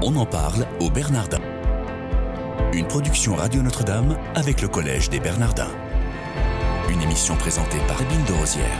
On en parle au Bernardin. Une production Radio Notre-Dame avec le Collège des Bernardins. Une émission présentée par Ébine de Rosière.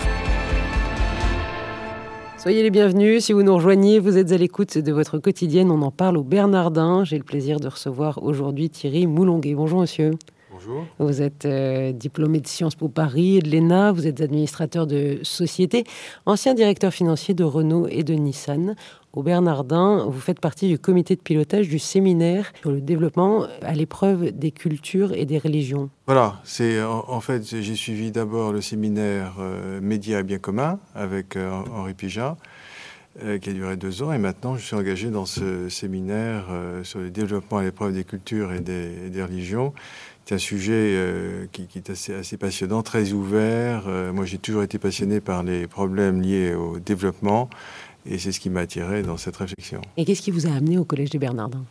Soyez les bienvenus. Si vous nous rejoignez, vous êtes à l'écoute de votre quotidienne. On en parle au Bernardin. J'ai le plaisir de recevoir aujourd'hui Thierry Moulonguet. Bonjour monsieur. Bonjour. Vous êtes euh, diplômé de Sciences Po Paris et de l'ENA, vous êtes administrateur de société, ancien directeur financier de Renault et de Nissan. Au Bernardin, vous faites partie du comité de pilotage du séminaire sur le développement à l'épreuve des cultures et des religions. Voilà, c'est en, fait, j'ai suivi d'abord le séminaire euh, Médias et bien commun avec euh, Henri Pijat, euh, qui a duré deux ans, et maintenant je suis engagé dans ce séminaire sur le développement à l'épreuve des cultures et des, religions. C'est un sujet qui, est assez, passionnant, très ouvert. moi, j'ai toujours été passionné par les problèmes liés au développement et c'est ce qui m'a attiré dans cette réflexion. Et qu'est-ce qui vous a amené au Collège des Bernardins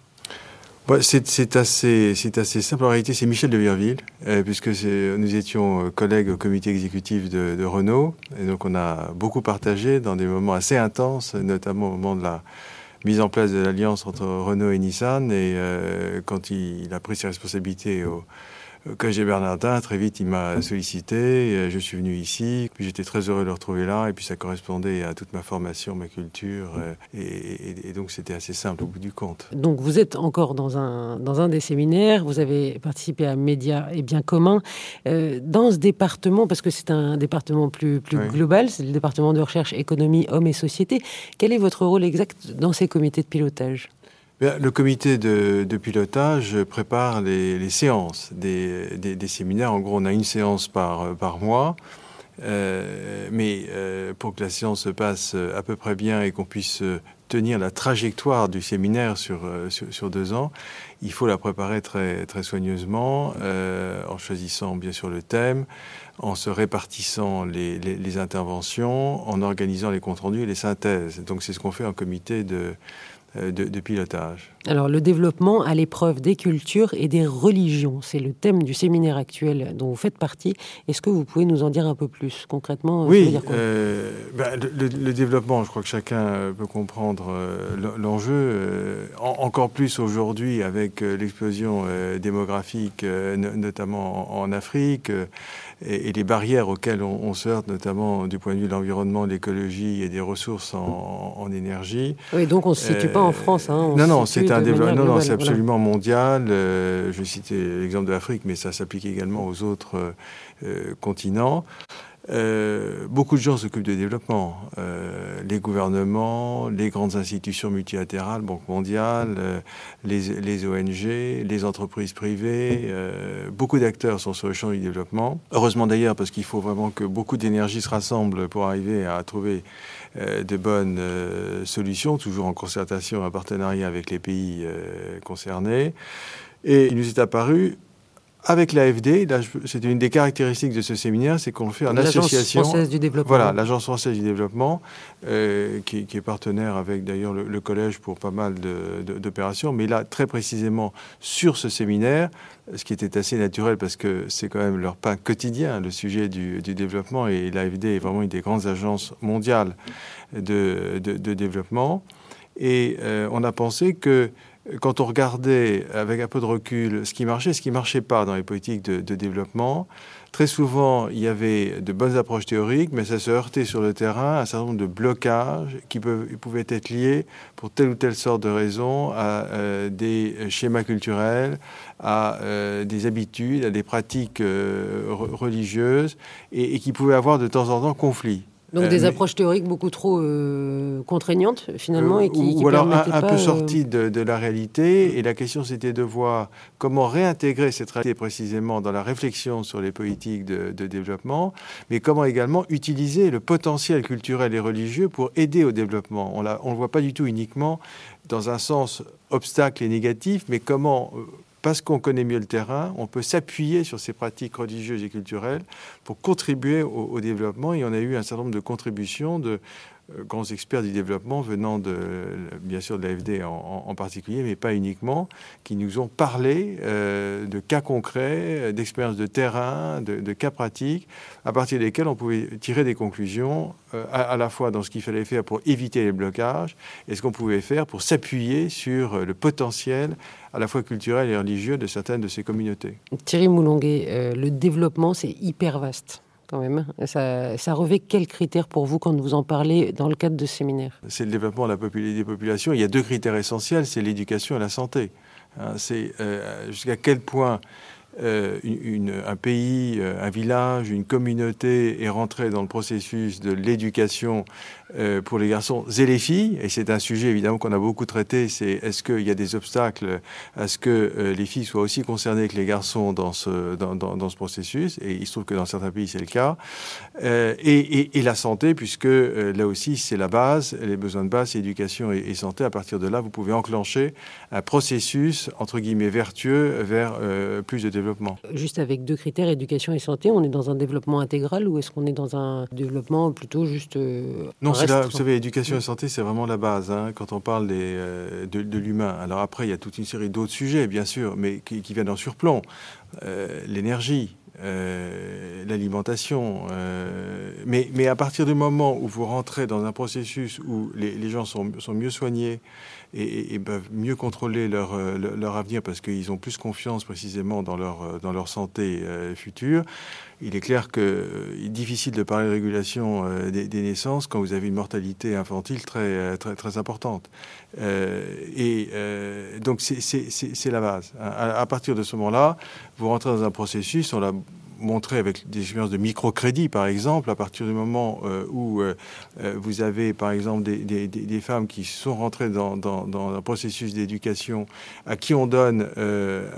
c'est assez, assez simple. En réalité, c'est Michel de Virville, euh, puisque nous étions euh, collègues au comité exécutif de, Renault. Et donc, on a beaucoup partagé dans des moments assez intenses, notamment au moment de la mise en place de l'alliance entre Renault et Nissan. Et euh, quand il, il, a pris ses responsabilités au, quand j'ai Bernardin, très vite, il m'a sollicité. Je suis venu ici. Puis j'étais très heureux de le retrouver là. Et puis ça correspondait à toute ma formation, ma culture. Euh, et, donc c'était assez simple au bout du compte. Donc vous êtes encore dans un, dans un des séminaires. Vous avez participé à Médias et Biens communs. Euh, dans ce département, parce que c'est un département plus, plus global, c'est le département de recherche économie, hommes et société. Quel est votre rôle exact dans ces comités de pilotage? Le comité de, pilotage prépare les, séances des, séminaires. En gros, on a une séance par, mois. Euh, mais euh, pour que la séance se passe à peu près bien et qu'on puisse tenir la trajectoire du séminaire sur, deux ans, il faut la préparer très, soigneusement, euh, en choisissant bien sûr le thème, en se répartissant les, les interventions, en organisant les comptes rendus et les synthèses. Donc c'est ce qu'on fait en comité de, euh, de, pilotage. Alors le développement à l'épreuve des cultures et des religions, c'est le thème du séminaire actuel dont vous faites partie. Est-ce que vous pouvez nous en dire un peu plus concrètement Oui, euh, ben, le, développement, je crois que chacun peut comprendre euh, l'enjeu, encore plus aujourd'hui avec l'explosion démographique, notamment en, Afrique, et, les barrières auxquelles on, se heurte, notamment du point de vue de l'environnement, de l'écologie et des ressources en, énergie. Oui, donc on ne se situe pas en France. Hein, non, non, c'est un développement. Non, c'est absolument mondial. Euh, je vais citer l'exemple de l'Afrique, mais ça s'applique également aux autres euh, continents. Euh, beaucoup de gens s'occupent de développement. Euh, les gouvernements, les grandes institutions multilatérales, Banque mondiale, euh, les, les, ONG, les entreprises privées. beaucoup d'acteurs sont sur le champ du développement. Heureusement d'ailleurs, parce qu'il faut vraiment que beaucoup d'énergie se rassemble pour arriver à trouver de bonnes solutions, toujours en concertation, en partenariat avec les pays concernés. Et il nous est apparu avec l'AFD, c'était une des caractéristiques de ce séminaire, c'est qu'on le fait en association. L'Agence française du développement. Voilà, l'Agence française du développement, euh, qui, est partenaire avec d'ailleurs le, collège pour pas mal d'opérations. Mais là, très précisément, sur ce séminaire, ce qui était assez naturel parce que c'est quand même leur pain quotidien, le sujet du, développement. Et l'AFD est vraiment une des grandes agences mondiales de, développement. Et euh, on a pensé que quand on regardait avec un peu de recul ce qui marchait, ce qui marchait pas dans les politiques de, développement, très souvent il y avait de bonnes approches théoriques, mais ça se heurtait sur le terrain à un certain nombre de blocages qui peuvent, pouvaient être liés pour telle ou telle sorte de raison à euh, des schémas culturels, à euh, des habitudes, à des pratiques euh, religieuses, et, et qui pouvaient avoir de temps en temps conflit. Donc euh, des approches théoriques beaucoup trop euh, contraignantes finalement et qui, qui ou alors un, peu euh, sorties de, la réalité. Et la question c'était de voir comment réintégrer cette réalité précisément dans la réflexion sur les politiques de, développement, mais comment également utiliser le potentiel culturel et religieux pour aider au développement. On ne le voit pas du tout uniquement dans un sens obstacle et négatif, mais comment parce qu'on connaît mieux le terrain, on peut s'appuyer sur ces pratiques religieuses et culturelles pour contribuer au, développement. Et on a eu un certain nombre de contributions grands experts du développement venant de, bien sûr, de l'AFD en, particulier, mais pas uniquement, qui nous ont parlé euh, de cas concrets, d'expériences de terrain, de, cas pratiques, à partir desquels on pouvait tirer des conclusions euh, à, la fois dans ce qu'il fallait faire pour éviter les blocages et ce qu'on pouvait faire pour s'appuyer sur le potentiel à la fois culturel et religieux de certaines de ces communautés. Thierry Moulonguet, le développement, c'est hyper vaste quand même. Ça, revêt quels critères pour vous quand vous en parlez dans le cadre de séminaires C'est le développement de la des populations. Il y a deux critères essentiels, c'est l'éducation et la santé. Hein, c'est euh, jusqu'à quel point euh, un pays, euh, un village, une communauté est rentré dans le processus de l'éducation euh, pour les garçons et les filles, et c'est un sujet évidemment qu'on a beaucoup traité, c'est est-ce qu'il y a des obstacles à ce que euh, les filles soient aussi concernées que les garçons dans ce, dans, dans, dans ce processus, et il se trouve que dans certains pays c'est le cas, euh, et, et, et, la santé, puisque là aussi c'est la base, les besoins de base, éducation et, et, santé, à partir de là vous pouvez enclencher un processus, entre guillemets, vertueux vers plus de développement. Juste avec deux critères, éducation et santé, on est dans un développement intégral ou est-ce qu'on est dans un développement plutôt juste... non, Vous savez, éducation et santé, c'est vraiment la base hein, quand on parle des, euh, de, de l'humain. Alors après, il y a toute une série d'autres sujets, bien sûr, mais qui, qui viennent en surplomb. Euh, L'énergie, euh, l'alimentation. Euh, mais, mais à partir du moment où vous rentrez dans un processus où les, gens sont, sont mieux soignés, et, peuvent mieux contrôler leur, euh, leur avenir parce qu'ils ont plus confiance précisément dans leur, dans leur santé future. Il est clair qu'il est difficile de parler de régulation des, naissances quand vous avez une mortalité infantile très, très, très importante. Et donc c'est la base. À, à partir de ce moment-là, vous rentrez dans un processus, on l'a montré avec des expériences de microcrédit, par exemple, à partir du moment euh, où euh, vous avez, par exemple, des, femmes qui sont rentrées dans, un processus d'éducation, à qui on donne euh,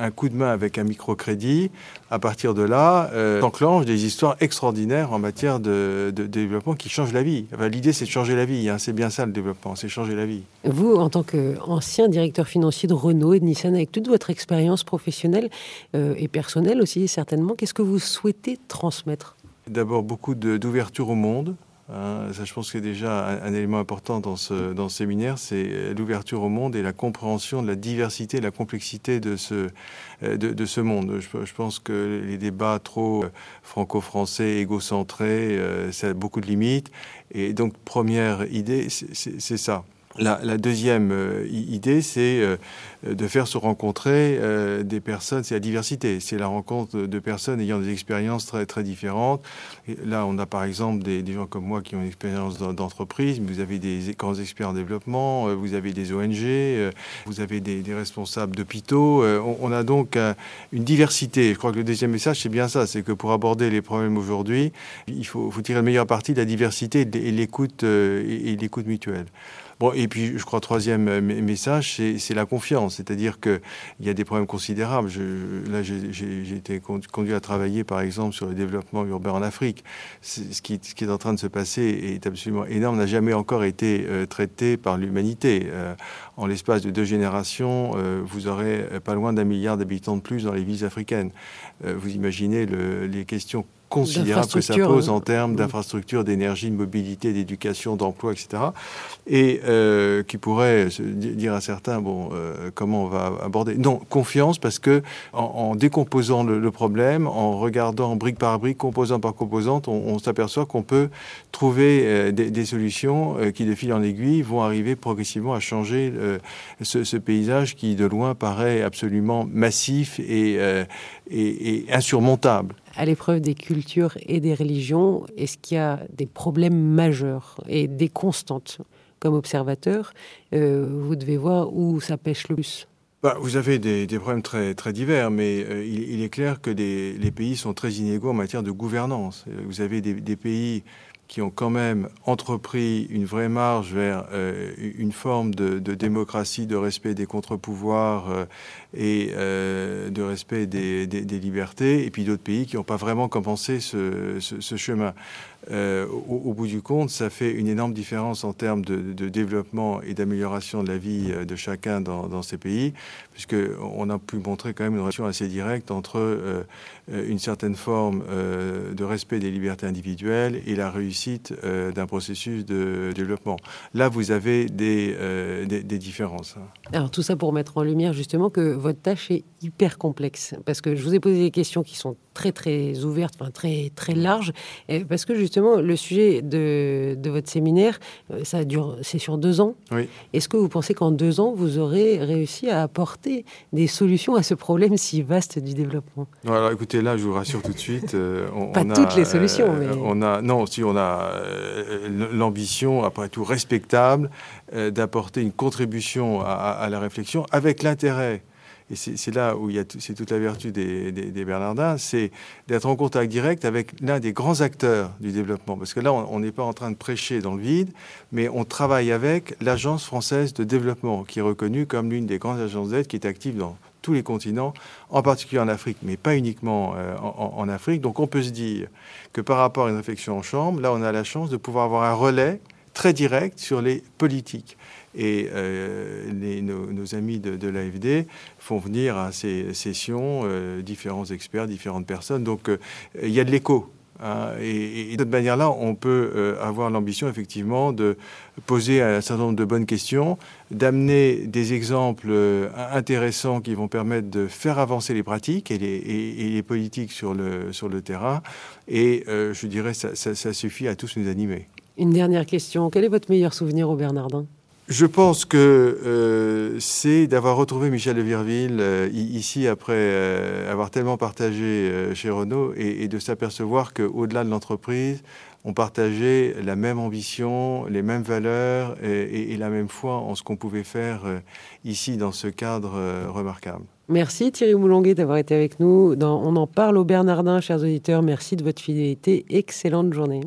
un, coup de main avec un microcrédit, à partir de là, euh, s'enclenchent des histoires extraordinaires en matière de, de, de développement qui changent la vie. Enfin, L'idée, c'est de changer la vie. Hein. C'est bien ça, le développement, c'est changer la vie. Vous, en tant qu'ancien directeur financier de Renault et de Nissan, avec toute votre expérience professionnelle euh, et personnelle aussi, certainement, qu'est-ce que vous souhaitez transmettre? D'abord, beaucoup d'ouverture au monde. Hein, ça, je pense que c'est déjà un, élément important dans ce, dans ce séminaire, c'est l'ouverture au monde et la compréhension de la diversité, la complexité de ce, de, de ce monde. Je, pense que les débats trop franco-français, égocentrés, euh, ça a beaucoup de limites. Et donc, première idée, c'est ça. La, la, deuxième euh, idée, c'est euh, de faire se rencontrer euh, des personnes, c'est la diversité, c'est la rencontre de personnes ayant des expériences très, très différentes. Là, on a par exemple des, des, gens comme moi qui ont une expérience d'entreprise, vous avez des grands experts en développement, vous avez des ONG, vous avez des, des responsables d'hôpitaux. On, on, a donc une diversité. Je crois que le deuxième message, c'est bien ça, c'est que pour aborder les problèmes aujourd'hui, il faut, faut, tirer le meilleur parti de la diversité et et l'écoute mutuelle. Et puis, je crois, troisième euh, message, c'est la confiance. C'est-à-dire qu'il y a des problèmes considérables. Là, j'ai été conduit à travailler, par exemple, sur le développement urbain en Afrique. Ce qui, est en train de se passer est absolument énorme, n'a jamais encore été euh, traité par l'humanité. Euh, en l'espace de deux générations, vous aurez pas loin d'un milliard d'habitants de plus dans les villes africaines. Vous imaginez le, les questions considérable que ça pose en termes d'infrastructures, d'énergie, de mobilité, d'éducation, d'emploi, etc. Et euh, qui pourrait dire à certains, bon, euh, comment on va aborder Non, confiance, parce que en, en décomposant le, le, problème, en regardant brique par brique, composant par composante, on, on s'aperçoit qu'on peut trouver euh, des, des, solutions euh, qui, de fil en aiguille, vont arriver progressivement à changer euh, ce, ce, paysage qui, de loin, paraît absolument massif et, et, et insurmontable à l'épreuve des cultures et des religions, est-ce qu'il y a des problèmes majeurs et des constantes Comme observateur, euh, vous devez voir où ça pêche le plus? Bah, vous avez des, problèmes très, très divers, mais euh, il, est clair que les pays sont très inégaux en matière de gouvernance. Vous avez des pays qui ont quand même entrepris une vraie marge vers euh, une forme de, démocratie, de respect des contre-pouvoirs euh, et euh, de respect des, libertés, et puis d'autres pays qui n'ont pas vraiment commencé ce, chemin. Au, bout du compte, ça fait une énorme différence en termes de, développement et d'amélioration de la vie de chacun dans, dans ces pays, puisqu'on a pu montrer quand même une relation assez directe entre une certaine forme de respect des libertés individuelles et la réussite réussite d'un processus de développement. Là, vous avez des, des, des, différences. Alors tout ça pour mettre en lumière justement que votre tâche est hyper complexe, parce que je vous ai posé des questions qui sont très très ouvertes, enfin très très larges, parce que justement le sujet de, de votre séminaire, ça dure, c'est sur deux ans. Oui. Est-ce que vous pensez qu'en deux ans, vous aurez réussi à apporter des solutions à ce problème si vaste du développement? Alors écoutez, là, je vous rassure tout de suite. Euh, on, Pas toutes les solutions, euh, mais... On a, non, si on a euh, l'ambition, après tout respectable, d'apporter une contribution à, la réflexion avec l'intérêt et c'est là où il y a c'est toute la vertu des, des, Bernardins, c'est d'être en contact direct avec l'un des grands acteurs du développement. Parce que là, on n'est pas en train de prêcher dans le vide, mais on travaille avec l'Agence française de développement, qui est reconnue comme l'une des grandes agences d'aide qui est active dans tous les continents, en particulier en Afrique, mais pas uniquement euh, en, Afrique. Donc on peut se dire que par rapport à une réflexion en chambre, là, on a la chance de pouvoir avoir un relais très direct sur les politiques. Et euh, nos, amis de, l'AFD font venir à ces sessions euh, différents experts, différentes personnes. Donc il y a de l'écho. Hein. et, de cette manière-là, on peut avoir l'ambition effectivement de poser un certain nombre de bonnes questions, d'amener des exemples intéressants qui vont permettre de faire avancer les pratiques et les, politiques sur le, sur le terrain. Et je dirais ça suffit à tous nous animer. Une dernière question. Quel est votre meilleur souvenir au Bernardin? Je pense que euh, c'est d'avoir retrouvé Michel de Virville euh, ici après euh, avoir tellement partagé chez Renault et, de s'apercevoir qu'au-delà de l'entreprise, on partageait la même ambition, les mêmes valeurs et, la même foi en ce qu'on pouvait faire ici dans ce cadre remarquable. Merci Thierry Moulonguet d'avoir été avec nous. on en parle au Bernardin, chers auditeurs. Merci de votre fidélité. Excellente journée.